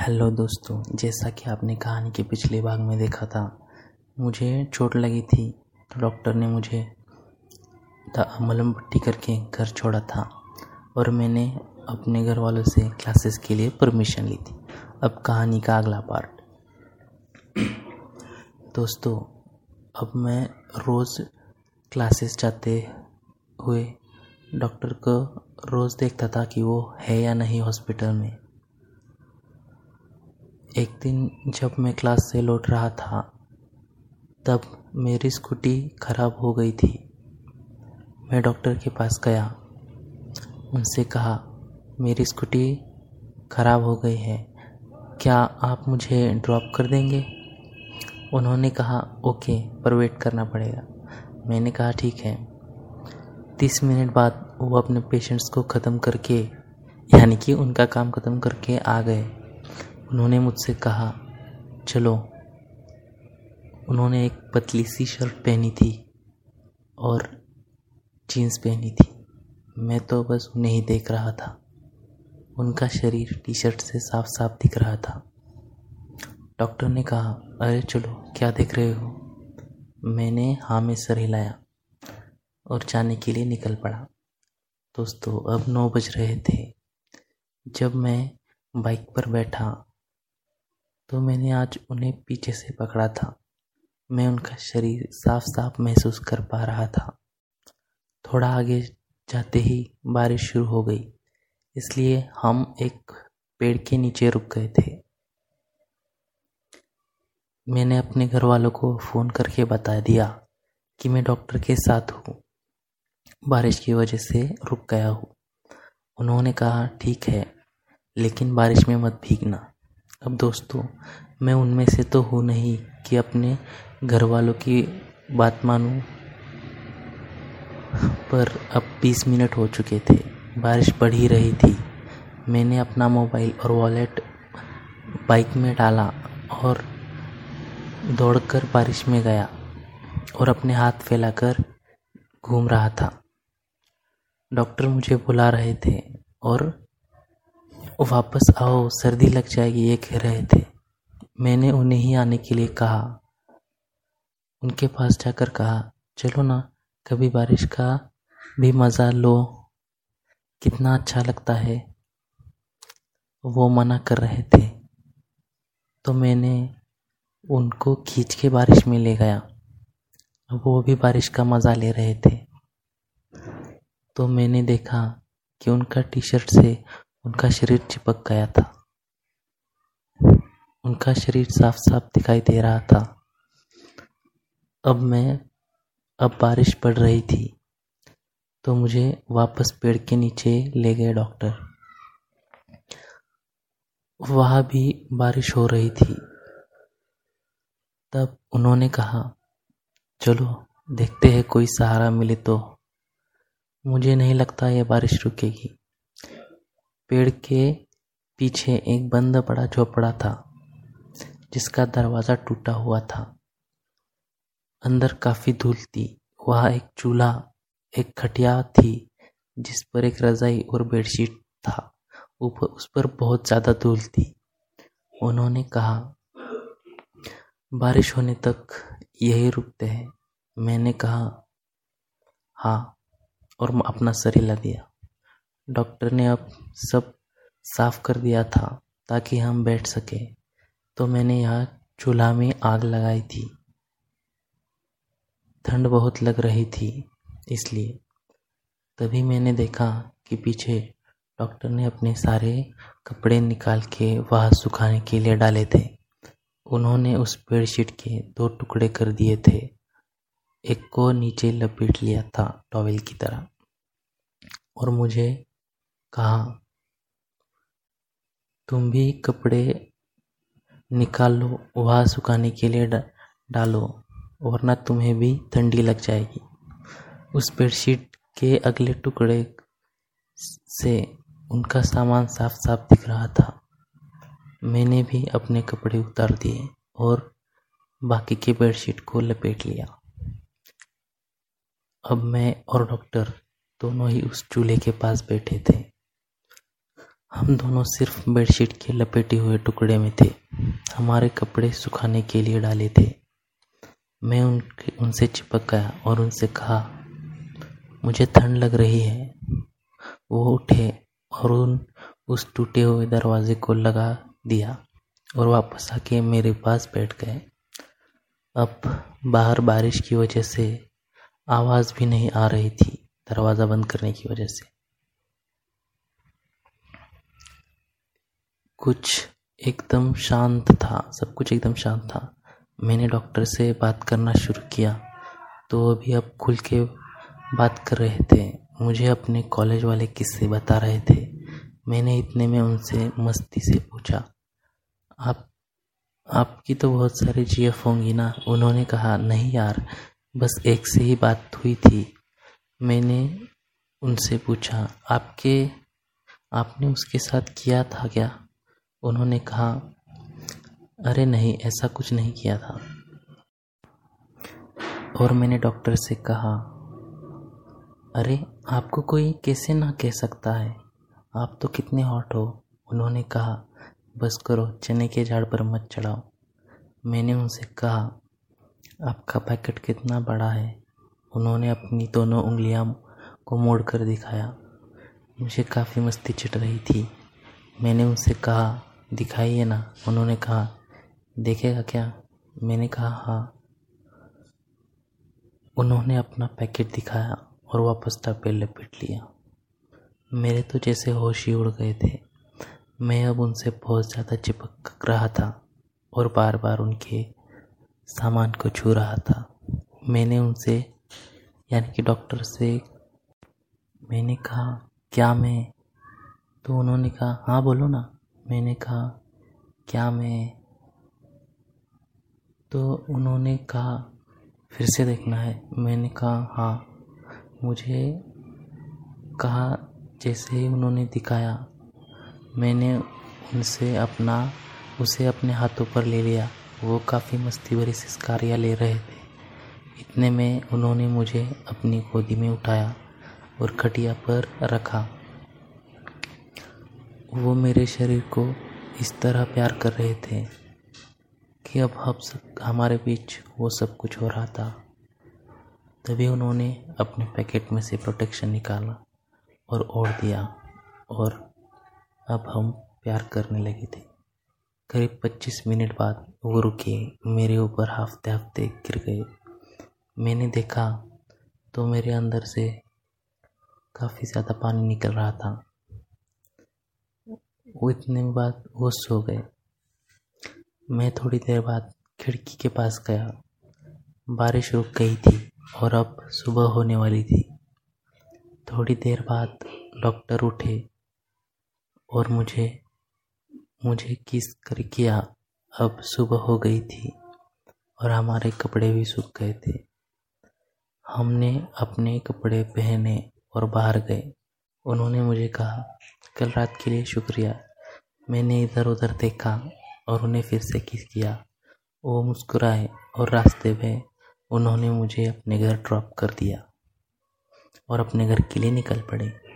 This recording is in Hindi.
हेलो दोस्तों, जैसा कि आपने कहानी के पिछले भाग में देखा था, मुझे चोट लगी थी। तो डॉक्टर ने मुझे मलम पट्टी करके घर छोड़ा था और मैंने अपने घर वालों से क्लासेस के लिए परमिशन ली थी। अब कहानी का अगला पार्ट। दोस्तों, अब मैं रोज़ क्लासेस जाते हुए डॉक्टर को रोज़ देखता था कि वो है या नहीं हॉस्पिटल में। एक दिन जब मैं क्लास से लौट रहा था, तब मेरी स्कूटी खराब हो गई थी। मैं डॉक्टर के पास गया। उनसे कहा, मेरी स्कूटी खराब हो गई है। क्या आप मुझे ड्रॉप कर देंगे? उन्होंने कहा, ओके, पर वेट करना पड़ेगा। मैंने कहा, ठीक है। तीस मिनट बाद वो अपने पेशेंट्स को ख़त्म करके, यानी कि उनका काम ख़त्म करके आ गए। उन्होंने मुझसे कहा, चलो। उन्होंने एक पतली सी शर्ट पहनी थी और जीन्स पहनी थी। मैं तो बस उन्हें ही देख रहा था। उनका शरीर टी शर्ट से साफ़ साफ़ दिख रहा था। डॉक्टर ने कहा, अरे चलो, क्या देख रहे हो? मैंने हाँ में सर हिलाया और जाने के लिए निकल पड़ा। दोस्तों, अब नौ बज रहे थे। जब मैं बाइक पर बैठा तो मैंने आज उन्हें पीछे से पकड़ा था। मैं उनका शरीर साफ़ साफ़ महसूस कर पा रहा था। थोड़ा आगे जाते ही बारिश शुरू हो गई, इसलिए हम एक पेड़ के नीचे रुक गए थे। मैंने अपने घर वालों को फ़ोन करके बता दिया कि मैं डॉक्टर के साथ हूँ। बारिश की वजह से रुक गया हूँ। उन्होंने कहा, ठीक है, लेकिन बारिश में मत भीगना। अब दोस्तों, मैं उनमें से तो हूँ नहीं कि अपने घर वालों की बात मानूं। पर अब बीस मिनट हो चुके थे, बारिश बढ़ ही रही थी। मैंने अपना मोबाइल और वॉलेट बाइक में डाला और दौड़कर बारिश में गया और अपने हाथ फैलाकर घूम रहा था। डॉक्टर मुझे बुला रहे थे और वापस आओ, सर्दी लग जाएगी, ये कह रहे थे। मैंने उन्हें ही आने के लिए कहा। उनके पास जाकर कहा, चलो ना, कभी बारिश का भी मज़ा लो। कितना अच्छा लगता है। वो मना कर रहे थे। तो मैंने उनको खींच के बारिश में ले गया। वो भी बारिश का मज़ा ले रहे थे। तो मैंने देखा कि उनका टी शर्ट से उनका शरीर चिपक गया था। उनका शरीर साफ़ साफ़ दिखाई दे रहा था। अब मैं, अब बारिश पड़ रही थी तो मुझे वापस पेड़ के नीचे ले गए डॉक्टर। वहाँ भी बारिश हो रही थी। तब उन्होंने कहा, चलो, देखते हैं कोई सहारा मिले तो। मुझे नहीं लगता यह बारिश रुकेगी। पेड़ के पीछे एक बंद पड़ा झोपड़ा था, जिसका दरवाज़ा टूटा हुआ था। अंदर काफ़ी धूल थी, वहाँ एक चूल्हा, एक खटिया थी, जिस पर एक रजाई और बेडशीट था। ऊपर उस पर बहुत ज़्यादा धूल थी। उन्होंने कहा, बारिश होने तक यही रुकते हैं। मैंने कहा हाँ। और अपना सर हिला दिया। डॉक्टर ने अब सब साफ़ कर दिया था ताकि हम बैठ सकें। तो मैंने यहाँ चूल्हा में आग लगाई थी। ठंड बहुत लग रही थी, इसलिए। तभी मैंने देखा कि पीछे डॉक्टर ने अपने सारे कपड़े निकाल के वहाँ सुखाने के लिए डाले थे। उन्होंने उस बेडशीट के दो टुकड़े कर दिए थे। एक को नीचे लपेट लिया था टॉवेल की तरह। और मुझे कहा, तुम भी कपड़े निकाल लो वहाँ सुखाने के लिए डालो, वरना तुम्हें भी ठंडी लग जाएगी। उस बेडशीट के अगले टुकड़े से उनका सामान साफ़ साफ़ दिख रहा था। मैंने भी अपने कपड़े उतार दिए और बाकी के बेडशीट को लपेट लिया। अब मैं और डॉक्टर दोनों ही उस चूल्हे के पास बैठे थे। हम दोनों सिर्फ़ बेडशीट के लपेटे हुए टुकड़े में थे। हमारे कपड़े सुखाने के लिए डाले थे। मैं उनके, उनसे चिपक गया और उनसे कहा, मुझे ठंड लग रही है। वो उठे और उन, उस टूटे हुए दरवाजे को लगा दिया और वापस आके मेरे पास बैठ गए। अब बाहर बारिश की वजह से आवाज़ भी नहीं आ रही थी दरवाज़ा बंद करने की वजह से। कुछ एकदम शांत था, सब कुछ एकदम शांत था। मैंने डॉक्टर से बात करना शुरू किया तो अभी अब खुल के बात कर रहे थे। मुझे अपने कॉलेज वाले किस्से बता रहे थे। मैंने इतने में उनसे मस्ती से पूछा, आप, आपकी तो बहुत सारी जी एफ़ होंगी ना? उन्होंने कहा, नहीं यार, बस एक से ही बात हुई थी। मैंने उनसे पूछा, आपके, आपने उसके साथ किया था क्या? उन्होंने कहा, अरे नहीं, ऐसा कुछ नहीं किया था। और मैंने डॉक्टर से कहा, अरे, आपको कोई कैसे ना कह सकता है? आप तो कितने हॉट हो। उन्होंने कहा, बस करो, चने के झाड़ पर मत चढ़ाओ। मैंने उनसे कहा, आपका पैकेट कितना बड़ा है? उन्होंने अपनी दोनों उंगलियाँ को मोड़ कर दिखाया। मुझे काफ़ी मस्ती चिट रही थी। मैंने उनसे कहा दिखाइए ना। उन्होंने कहा, देखेगा क्या? मैंने कहा हाँ। उन्होंने अपना पैकेट दिखाया और वापस पे लपेट लिया। मेरे तो जैसे होश ही उड़ गए थे। मैं अब उनसे बहुत ज़्यादा चिपक रहा था और बार बार उनके सामान को छू रहा था। मैंने उनसे, यानी कि डॉक्टर से, मैंने कहा, क्या मैं? तो उन्होंने कहा हाँ बोलो ना। मैंने कहा, क्या मैं? तो उन्होंने कहा, फिर से देखना है। मैंने कहा हाँ। मुझे कहा, जैसे ही उन्होंने दिखाया, मैंने उनसे अपना, उसे अपने हाथों पर ले लिया। वो काफ़ी मस्ती भरी सिस्कारियाँ ले रहे थे। इतने में उन्होंने मुझे अपनी गोदी में उठाया और खटिया पर रखा। वो मेरे शरीर को इस तरह प्यार कर रहे थे कि अब हम सब, हमारे बीच वो सब कुछ हो रहा था। तभी उन्होंने अपने पैकेट में से प्रोटेक्शन निकाला और ओढ़ दिया और अब हम प्यार करने लगे थे। करीब पच्चीस मिनट बाद वो रुके, मेरे ऊपर हफ़्ते हफ़्ते गिर गए। मैंने देखा तो मेरे अंदर से काफ़ी ज़्यादा पानी निकल रहा था। वो इतने बाद वो सो गए। मैं थोड़ी देर बाद खिड़की के पास गया। बारिश रुक गई थी और अब सुबह होने वाली थी। थोड़ी देर बाद डॉक्टर उठे और मुझे मुझे किस कर किया। अब सुबह हो गई थी और हमारे कपड़े भी सूख गए थे। हमने अपने कपड़े पहने और बाहर गए। उन्होंने मुझे कहा कल रात के लिए शुक्रिया। मैंने इधर उधर देखा और उन्हें फिर से किस किया। वो मुस्कुराए और रास्ते में उन्होंने मुझे अपने घर ड्रॉप कर दिया और अपने घर के लिए निकल पड़े।